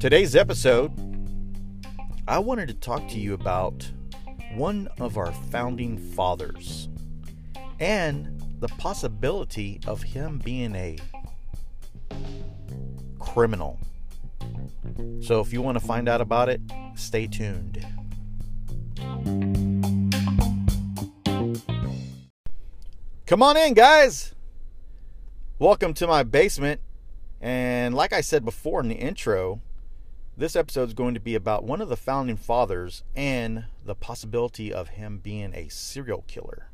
Today's episode, I wanted to talk to you about one of our founding fathers and the possibility of him being a criminal. So if you want to find out about it, stay tuned. Come on in, guys. Welcome to my basement. And like I said before in the intro, this episode is going to be about one of the founding fathers and the possibility of him being a serial killer.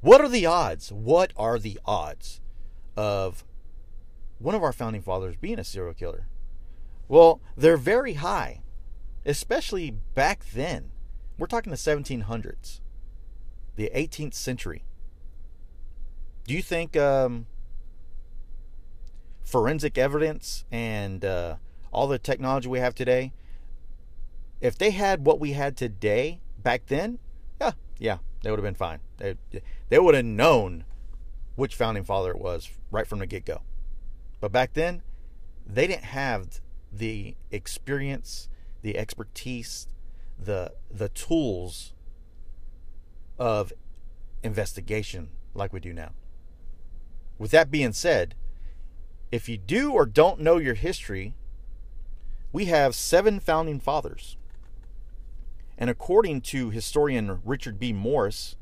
What are the odds? What are the odds of one of our founding fathers being a serial killer? Well, they're very high, especially back then. We're talking the 1700s, the 18th century. Do you think um, forensic evidence and uh, all the technology we have today, if they had what we had today back then, yeah, yeah, they would have been fine. They, they would have known which founding father it was right from the get go. But back then, they didn't have the experience, the expertise, the the tools of investigation like we do now. With that being said, if you do or don't know your history, we have seven founding fathers. And according to historian Richard B. Morris,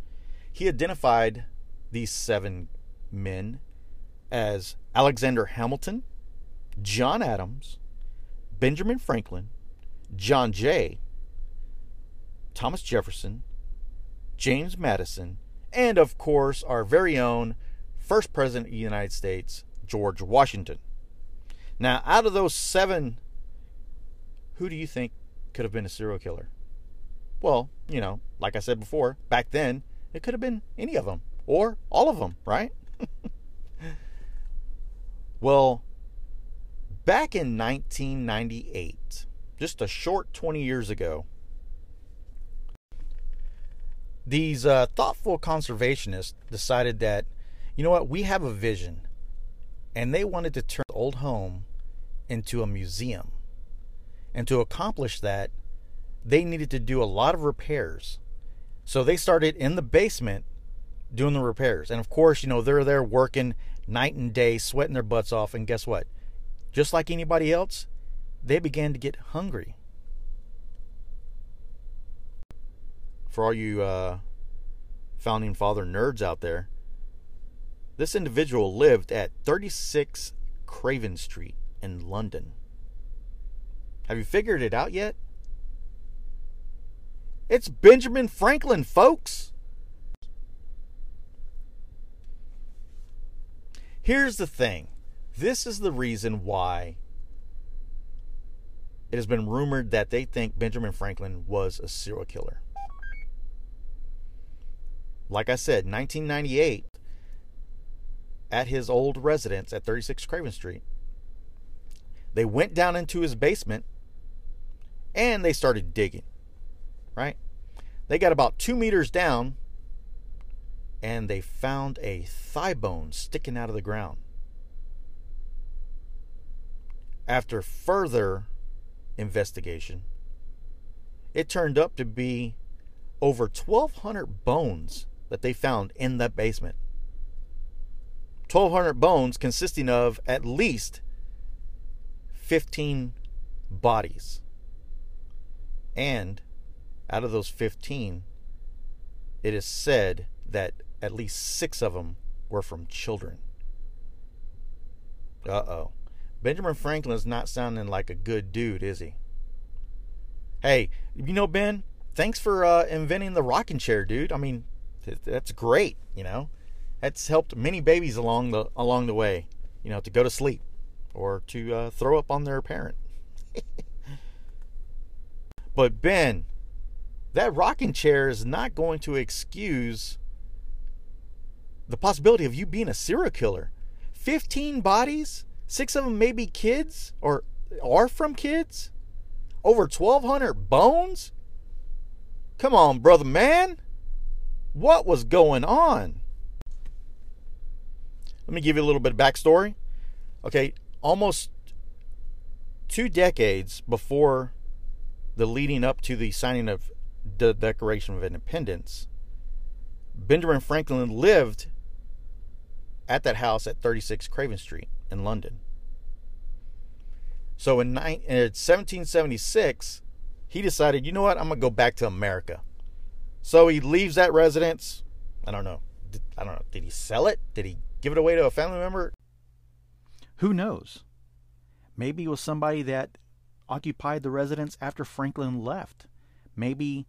he identified these seven men as Alexander Hamilton, John Adams, Benjamin Franklin, John Jay, Thomas Jefferson, James Madison, and of course our very own first president of the United States, George Washington. Now, out of those seven who do you think could have been a serial killer? Well, you know, like I said before, back then, it could have been any of them or all of them, right? well, back in 1998, just a short 20 years ago, these uh, thoughtful conservationists decided that, you know what, we have a vision. And they wanted to turn the old home into a museum. And to accomplish that, they needed to do a lot of repairs. So they started in the basement doing the repairs. And of course, you know, they're there working night and day, sweating their butts off. And guess what? Just like anybody else, they began to get hungry. For all you uh, founding father nerds out there, this individual lived at 36 Craven Street in London. Have you figured it out yet? It's Benjamin Franklin, folks. Here's the thing this is the reason why it has been rumored that they think Benjamin Franklin was a serial killer. Like I said, 1998, at his old residence at 36 Craven Street, they went down into his basement and they started digging, right? They got about two meters down and they found a thigh bone sticking out of the ground. After further investigation, it turned up to be over 1,200 bones that they found in that basement. 1,200 bones consisting of at least 15 bodies. And out of those 15, it is said that at least six of them were from children. Uh oh. Benjamin Franklin is not sounding like a good dude, is he? Hey, you know, Ben, thanks for uh, inventing the rocking chair, dude. I mean, that's great, you know. That's helped many babies along the along the way, you know, to go to sleep or to uh, throw up on their parent. But Ben, that rocking chair is not going to excuse the possibility of you being a serial killer. 15 bodies, six of them may be kids or are from kids. Over 1,200 bones? Come on, brother man. What was going on? Let me give you a little bit of backstory. Okay, almost two decades before the leading up to the signing of the Declaration of Independence, Benjamin Franklin lived at that house at 36 Craven Street in London. So in, 1776, he decided, you know what, I'm going to go back to America. So he leaves that residence. I don't know. I don't know. Did he sell it? Did he give it away to a family member? Who knows? Maybe it was somebody that occupied the residence after Franklin left. Maybe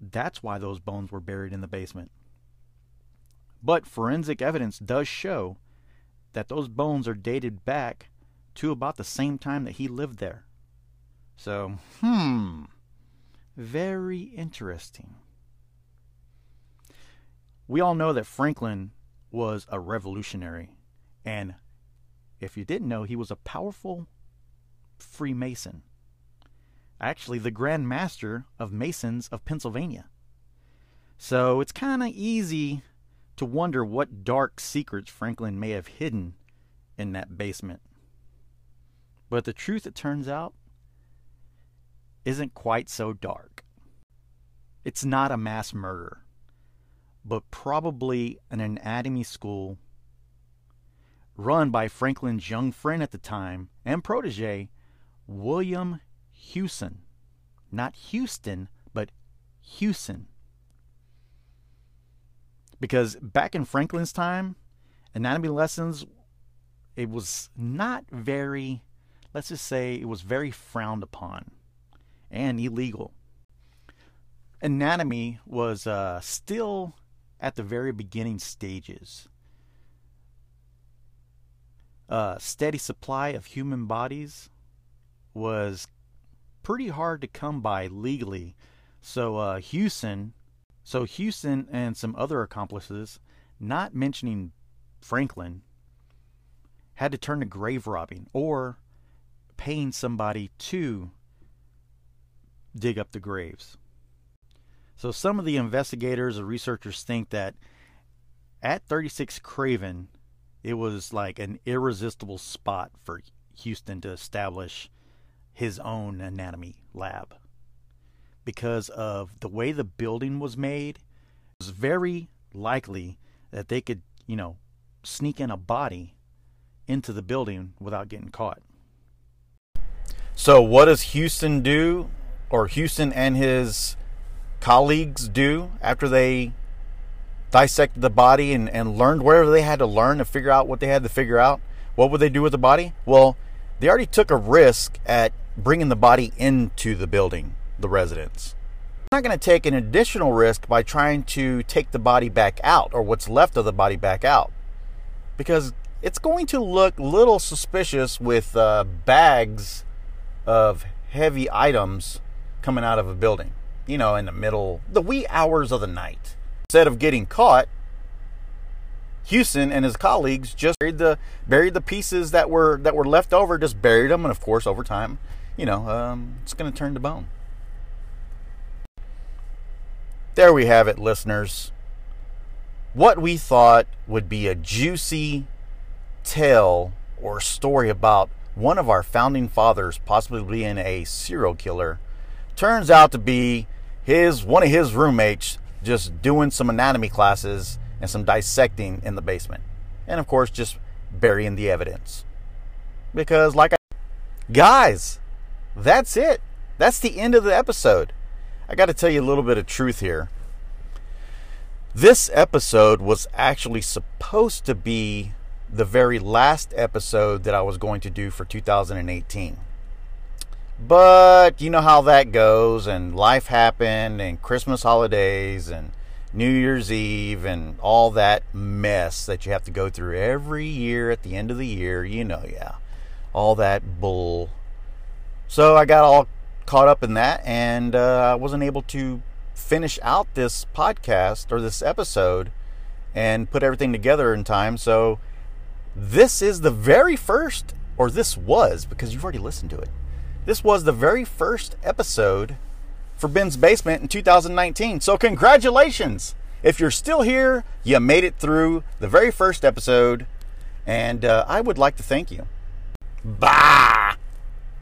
that's why those bones were buried in the basement. But forensic evidence does show that those bones are dated back to about the same time that he lived there. So, hmm, very interesting. We all know that Franklin was a revolutionary, and if you didn't know, he was a powerful Freemason. Actually, the Grand Master of Masons of Pennsylvania. So it's kind of easy to wonder what dark secrets Franklin may have hidden in that basement. But the truth, it turns out, isn't quite so dark. It's not a mass murder, but probably an anatomy school run by Franklin's young friend at the time and protege, William Hewson. Not Houston, but Hewson. Because back in Franklin's time, anatomy lessons, it was not very, let's just say, it was very frowned upon and illegal. Anatomy was uh, still at the very beginning stages A steady supply of human bodies was pretty hard to come by legally. So uh, Hewson, so Hewson and some other accomplices, not mentioning Franklin, had to turn to grave robbing or paying somebody to dig up the graves. So some of the investigators or researchers think that at 36 Craven, it was like an irresistible spot for Houston to establish his own anatomy lab because of the way the building was made. It was very likely that they could, you know, sneak in a body into the building without getting caught. So, what does Houston do, or Houston and his colleagues do after they dissected the body and, and learned whatever they had to learn to figure out what they had to figure out, what would they do with the body? Well, they already took a risk at bringing the body into the building, the residence. Not going to take an additional risk by trying to take the body back out or what's left of the body back out because it's going to look little suspicious with uh, bags of heavy items coming out of a building, you know, in the middle, the wee hours of the night. Instead of getting caught, Hewson and his colleagues just buried the buried the pieces that were that were left over, just buried them, and of course, over time, you know, um, it's going to turn to bone. There we have it, listeners. What we thought would be a juicy tale or story about one of our founding fathers possibly being a serial killer turns out to be his one of his roommates just doing some anatomy classes and some dissecting in the basement. And of course, just burying the evidence. Because, like I guys, that's it. That's the end of the episode. I got to tell you a little bit of truth here. This episode was actually supposed to be the very last episode that I was going to do for 2018. But you know how that goes, and life happened, and Christmas holidays, and New Year's Eve, and all that mess that you have to go through every year at the end of the year. You know, yeah, all that bull. So I got all caught up in that, and uh, I wasn't able to finish out this podcast or this episode and put everything together in time. So this is the very first, or this was, because you've already listened to it this was the very first episode for Ben's Basement in 2019. So, congratulations! If you're still here, you made it through the very first episode. And uh, I would like to thank you. Bye.